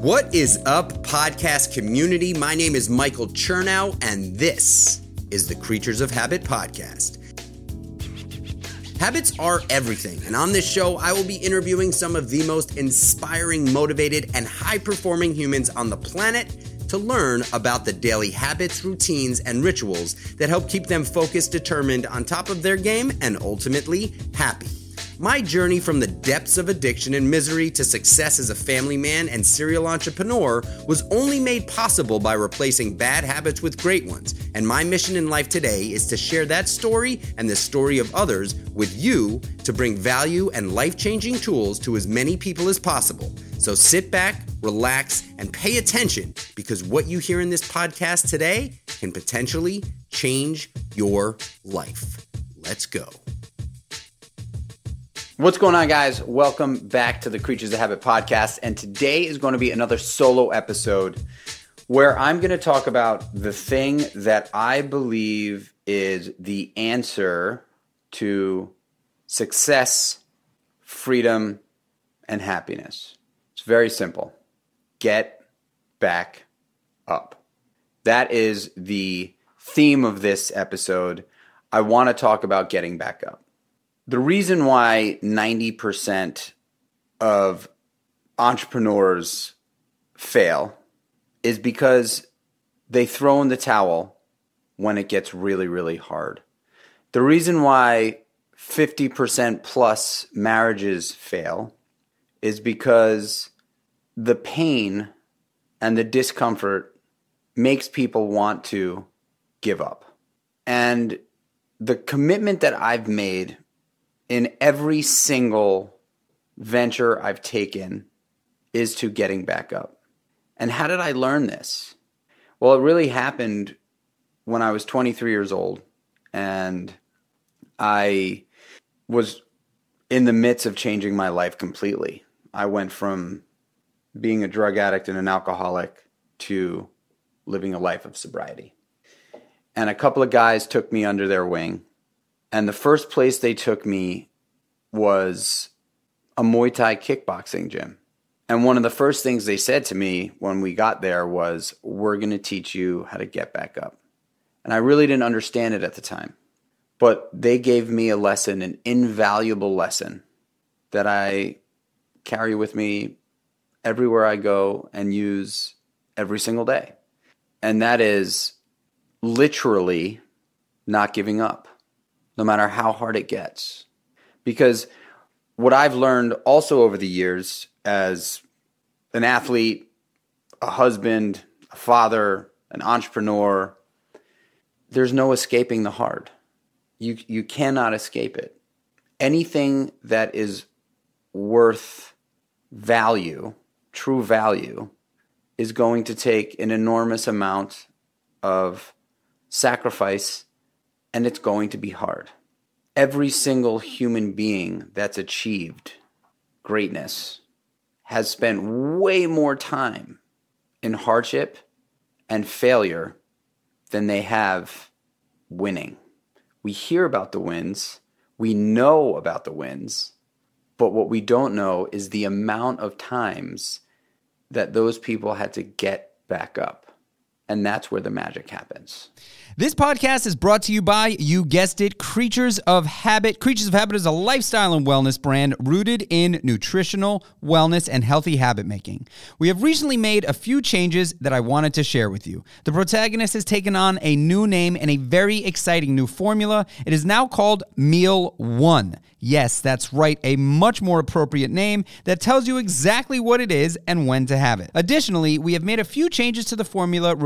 What is up, podcast community? My name is Michael Chernow, and this is the Creatures of Habit podcast. Habits are everything, and on this show, I will be interviewing some of the most inspiring, motivated, and high performing humans on the planet to learn about the daily habits, routines, and rituals that help keep them focused, determined, on top of their game, and ultimately happy. My journey from the depths of addiction and misery to success as a family man and serial entrepreneur was only made possible by replacing bad habits with great ones. And my mission in life today is to share that story and the story of others with you to bring value and life changing tools to as many people as possible. So sit back, relax, and pay attention because what you hear in this podcast today can potentially change your life. Let's go. What's going on, guys? Welcome back to the Creatures of Habit podcast. And today is going to be another solo episode where I'm going to talk about the thing that I believe is the answer to success, freedom, and happiness. It's very simple get back up. That is the theme of this episode. I want to talk about getting back up the reason why 90% of entrepreneurs fail is because they throw in the towel when it gets really, really hard. The reason why 50% plus marriages fail is because the pain and the discomfort makes people want to give up. And the commitment that I've made in every single venture I've taken is to getting back up. And how did I learn this? Well, it really happened when I was 23 years old and I was in the midst of changing my life completely. I went from being a drug addict and an alcoholic to living a life of sobriety. And a couple of guys took me under their wing and the first place they took me was a Muay Thai kickboxing gym. And one of the first things they said to me when we got there was, We're going to teach you how to get back up. And I really didn't understand it at the time. But they gave me a lesson, an invaluable lesson that I carry with me everywhere I go and use every single day. And that is literally not giving up no matter how hard it gets. Because what I've learned also over the years as an athlete, a husband, a father, an entrepreneur, there's no escaping the hard. You, you cannot escape it. Anything that is worth value, true value, is going to take an enormous amount of sacrifice and it's going to be hard. Every single human being that's achieved greatness has spent way more time in hardship and failure than they have winning. We hear about the wins, we know about the wins, but what we don't know is the amount of times that those people had to get back up. And that's where the magic happens. This podcast is brought to you by, you guessed it, Creatures of Habit. Creatures of Habit is a lifestyle and wellness brand rooted in nutritional wellness and healthy habit making. We have recently made a few changes that I wanted to share with you. The protagonist has taken on a new name and a very exciting new formula. It is now called Meal One. Yes, that's right, a much more appropriate name that tells you exactly what it is and when to have it. Additionally, we have made a few changes to the formula,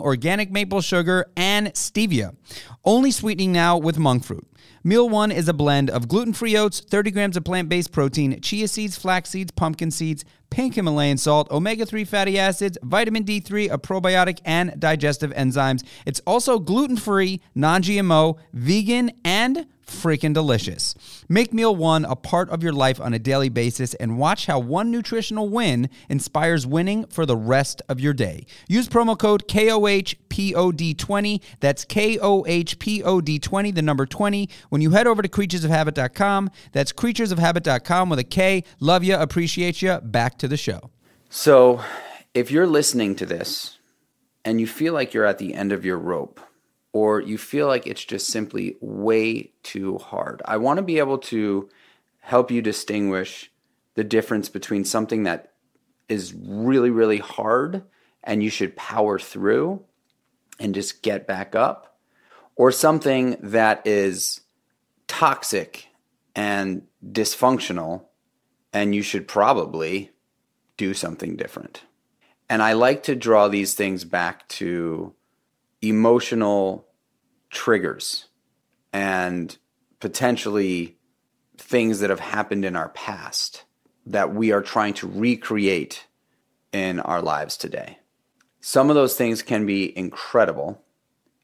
organic maple sugar and stevia, only sweetening now with monk fruit. Meal One is a blend of gluten free oats, 30 grams of plant based protein, chia seeds, flax seeds, pumpkin seeds, pink Himalayan salt, omega 3 fatty acids, vitamin D3, a probiotic, and digestive enzymes. It's also gluten free, non GMO, vegan, and freaking delicious. Make Meal One a part of your life on a daily basis and watch how one nutritional win inspires winning for the rest of your day. Use promo code KOHPOD20. That's KOHPOD20, the number 20, when you head over to kreaturesofhabit.com. That's kreaturesofhabit.com with a K. Love you, appreciate you. Back to the show. So, if you're listening to this and you feel like you're at the end of your rope, or you feel like it's just simply way too hard, I want to be able to help you distinguish the difference between something that is really, really hard and you should power through and just get back up, or something that is toxic and dysfunctional and you should probably do something different. And I like to draw these things back to emotional triggers and potentially things that have happened in our past that we are trying to recreate in our lives today. Some of those things can be incredible,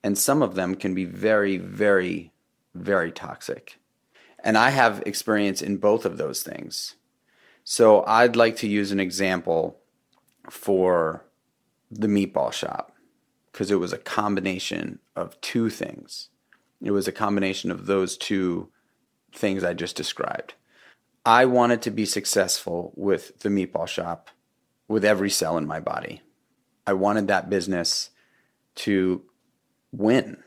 and some of them can be very, very, very toxic. And I have experience in both of those things. So I'd like to use an example for the meatball shop because it was a combination of two things. It was a combination of those two things I just described. I wanted to be successful with the meatball shop with every cell in my body. I wanted that business to win.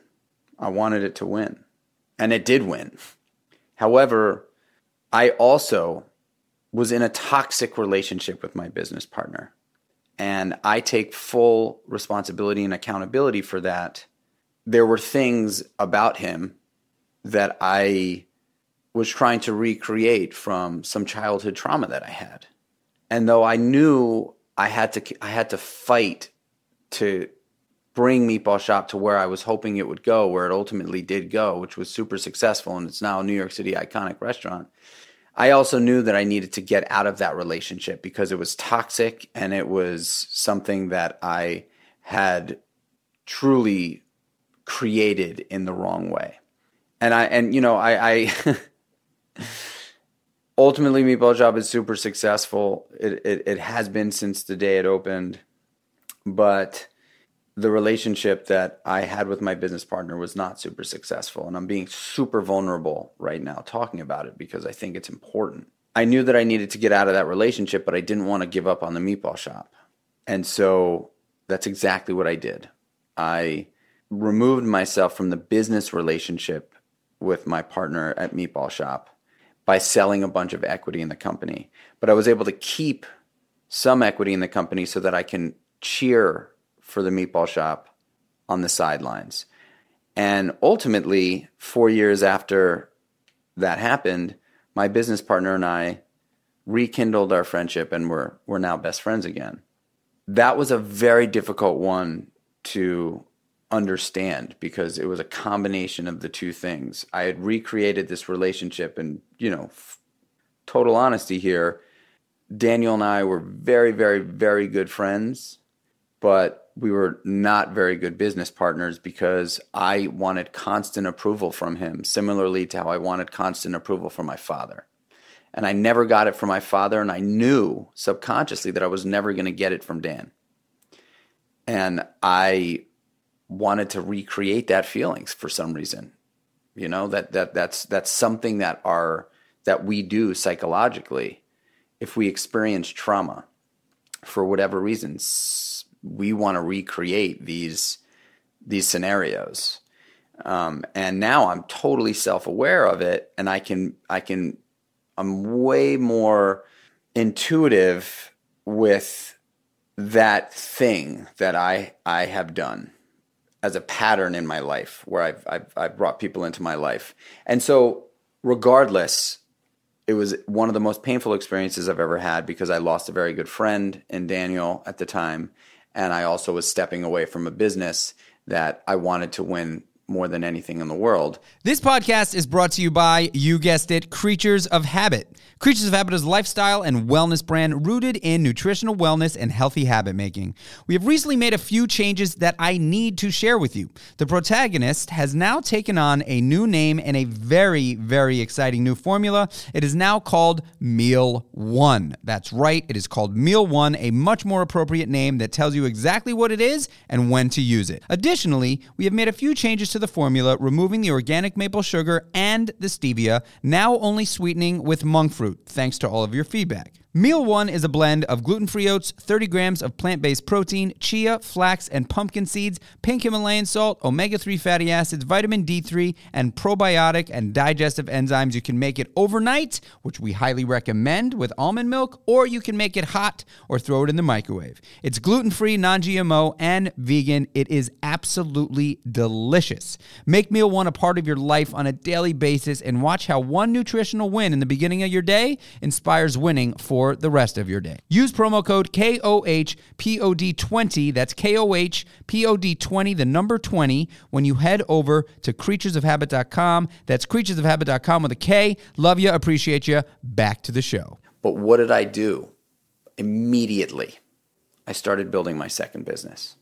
I wanted it to win. And it did win. However, I also was in a toxic relationship with my business partner. And I take full responsibility and accountability for that. There were things about him that I was trying to recreate from some childhood trauma that I had. And though I knew I had to I had to fight to bring Meatball Shop to where I was hoping it would go, where it ultimately did go, which was super successful and it's now a New York City iconic restaurant. I also knew that I needed to get out of that relationship because it was toxic and it was something that I had truly created in the wrong way. And I and you know, I, I ultimately Meatball Shop is super successful. It, it it has been since the day it opened. But the relationship that I had with my business partner was not super successful. And I'm being super vulnerable right now talking about it because I think it's important. I knew that I needed to get out of that relationship, but I didn't want to give up on the meatball shop. And so that's exactly what I did. I removed myself from the business relationship with my partner at Meatball Shop by selling a bunch of equity in the company. But I was able to keep some equity in the company so that I can cheer for the meatball shop on the sidelines. And ultimately, four years after that happened, my business partner and I rekindled our friendship and we're, we're now best friends again. That was a very difficult one to understand because it was a combination of the two things. I had recreated this relationship, and, you know, f- total honesty here, Daniel and I were very, very, very good friends, but we were not very good business partners because I wanted constant approval from him, similarly to how I wanted constant approval from my father. And I never got it from my father, and I knew subconsciously that I was never going to get it from Dan. And I wanted to recreate that feelings for some reason. You know, that that that's that's something that our that we do psychologically if we experience trauma for whatever reasons we want to recreate these these scenarios. Um, and now I'm totally self-aware of it, and I can I can I'm way more intuitive with that thing that I I have done as a pattern in my life where I've I've, I've brought people into my life, and so regardless, it was one of the most painful experiences I've ever had because I lost a very good friend in Daniel at the time, and I also was stepping away from a business that I wanted to win more than anything in the world. This podcast is brought to you by, you guessed it, Creatures of Habit. Creatures of Habit is a lifestyle and wellness brand rooted in nutritional wellness and healthy habit making. We have recently made a few changes that I need to share with you. The protagonist has now taken on a new name and a very, very exciting new formula. It is now called Meal One. That's right, it is called Meal One, a much more appropriate name that tells you exactly what it is and when to use it. Additionally, we have made a few changes to the formula, removing the organic maple sugar and the stevia, now only sweetening with monk fruit, thanks to all of your feedback. Meal One is a blend of gluten free oats, 30 grams of plant based protein, chia, flax, and pumpkin seeds, pink Himalayan salt, omega 3 fatty acids, vitamin D3, and probiotic and digestive enzymes. You can make it overnight, which we highly recommend with almond milk, or you can make it hot or throw it in the microwave. It's gluten free, non GMO, and vegan. It is absolutely delicious. Make Meal One a part of your life on a daily basis and watch how one nutritional win in the beginning of your day inspires winning for for the rest of your day. Use promo code KOHPOD20, that's KOHPOD20, the number 20, when you head over to kreaturesofhabit.com. That's kreaturesofhabit.com with a K. Love you, appreciate you. Back to the show. But what did I do? Immediately, I started building my second business.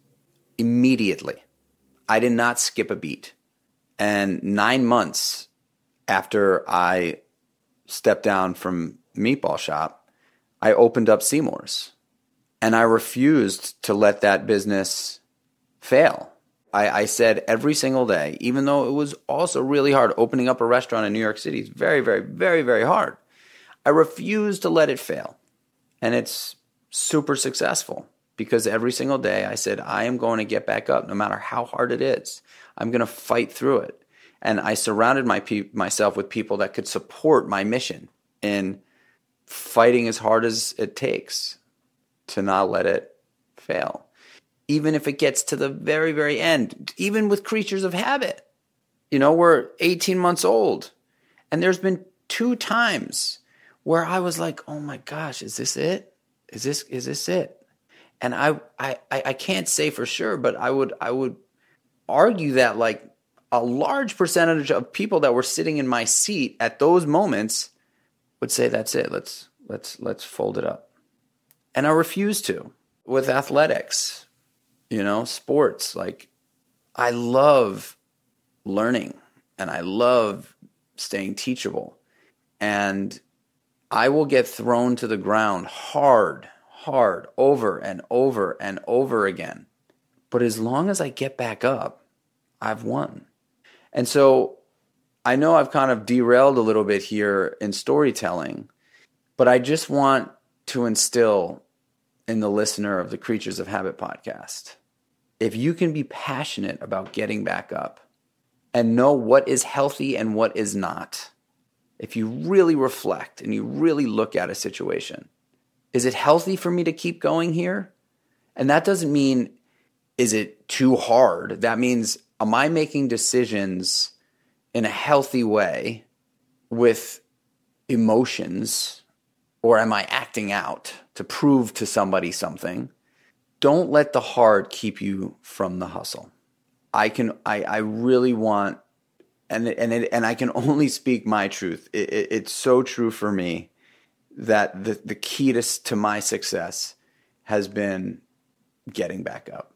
Immediately. I did not skip a beat. And nine months after I stepped down from Meatball Shop, I opened up Seamore's and I refused to let that business fail. I, I, said every single day, even though it was also really hard opening up a restaurant in New York City, it's very, very, very, very hard. I refused to let it fail. And it's super successful because every single day I said, I am going to get back up no matter how hard it is. I'm going to fight through it. And I surrounded my pe- myself with people that could support my mission in fighting as hard as it takes to not let it fail. Even if it gets to the very, very end, even with creatures of habit. You know, we're 18 months old, and there's been two times where I was like, oh my gosh, is this it? Is this is this it? And I I I can't say for sure, but I would I would argue that like a large percentage of people that were sitting in my seat at those moments would say that's it. Let's let's let's fold it up. And I refuse to with athletics, you know, sports. Like I love learning and I love staying teachable. And I will get thrown to the ground hard, hard, over and over and over again. But as long as I get back up, I've won. And so I know I've kind of derailed a little bit here in storytelling, but I just want to instill in the listener of the Creatures of Habit podcast if you can be passionate about getting back up and know what is healthy and what is not, if you really reflect and you really look at a situation, is it healthy for me to keep going here? And that doesn't mean, is it too hard? That means, am I making decisions? In a healthy way with emotions or am I acting out to prove to somebody something? Don't let the hard keep you from the hustle. I can I, I really want and and it, and I can only speak my truth. It, it, it's so true for me that the the key to, to my success has been getting back up,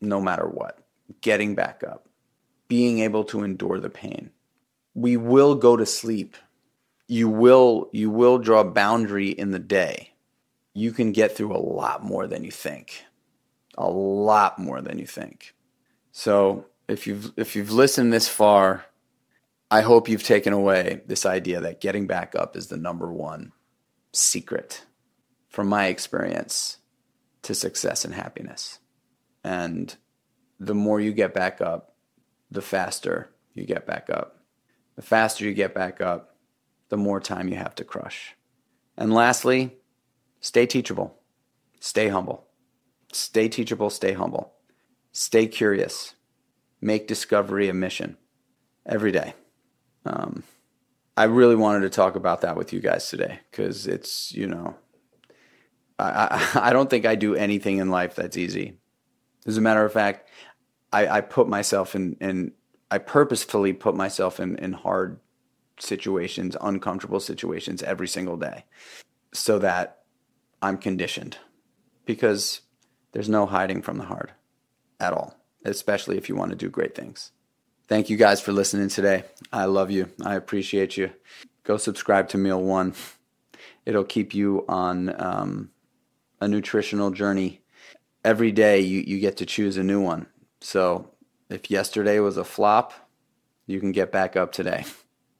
no matter what. Getting back up being able to endure the pain. We will go to sleep. You will you will draw a boundary in the day. You can get through a lot more than you think. A lot more than you think. So, if you've if you've listened this far, I hope you've taken away this idea that getting back up is the number one secret from my experience to success and happiness. And the more you get back up, the faster you get back up. The faster you get back up, the more time you have to crush. And lastly, stay teachable, stay humble. Stay teachable, stay humble. Stay curious. Make discovery a mission every day. Um, I really wanted to talk about that with you guys today because it's, you know, I, I, I don't think I do anything in life that's easy. As a matter of fact, I, I put myself in, in I purposefully put myself in, in hard situations, uncomfortable situations every single day so that I'm conditioned because there's no hiding from the hard at all, especially if you want to do great things. Thank you guys for listening today. I love you. I appreciate you. Go subscribe to Meal One. It'll keep you on um, a nutritional journey. Every day you, you get to choose a new one. So if yesterday was a flop, you can get back up today.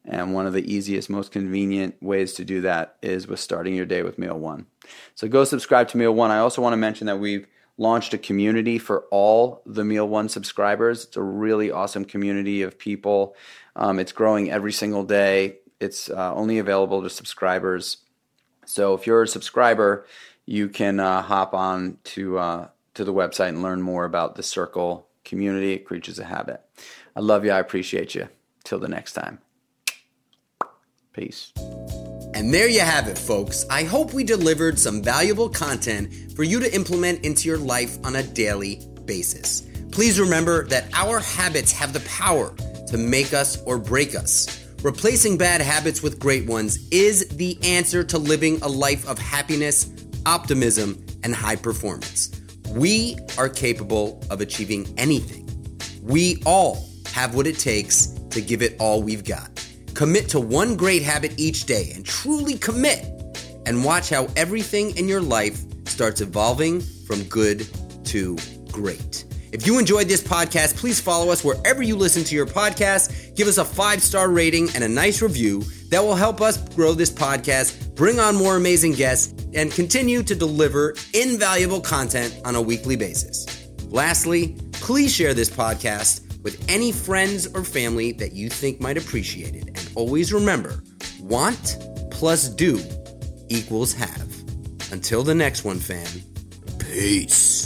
And one of the easiest, most convenient ways to do that is with starting your day with Meal One. So go subscribe to Meal One. I also want to mention that we've launched a community for all the Meal One subscribers. It's a really awesome community of people. Um, it's growing every single day. It's uh, only available to subscribers. So if you're a subscriber, you can uh, hop on to uh, to the website and learn more about the Circle community, Creatures of Habit. I love you. I appreciate you. Till the next time. Peace. And there you have it, folks. I hope we delivered some valuable content for you to implement into your life on a daily basis. Please remember that our habits have the power to make us or break us. Replacing bad habits with great ones is the answer to living a life of happiness, optimism, and high performance. We are capable of achieving anything. We all have what it takes to give it all we've got. Commit to one great habit each day and truly commit and watch how everything in your life starts evolving from good to great. If you enjoyed this podcast, please follow us wherever you listen to your podcast. Give us a five star rating and a nice review that will help us grow this podcast, bring on more amazing guests, and continue to deliver invaluable content on a weekly basis. Lastly, please share this podcast with any friends or family that you think might appreciate it. And always remember want plus do equals have. Until the next one, fam. Peace.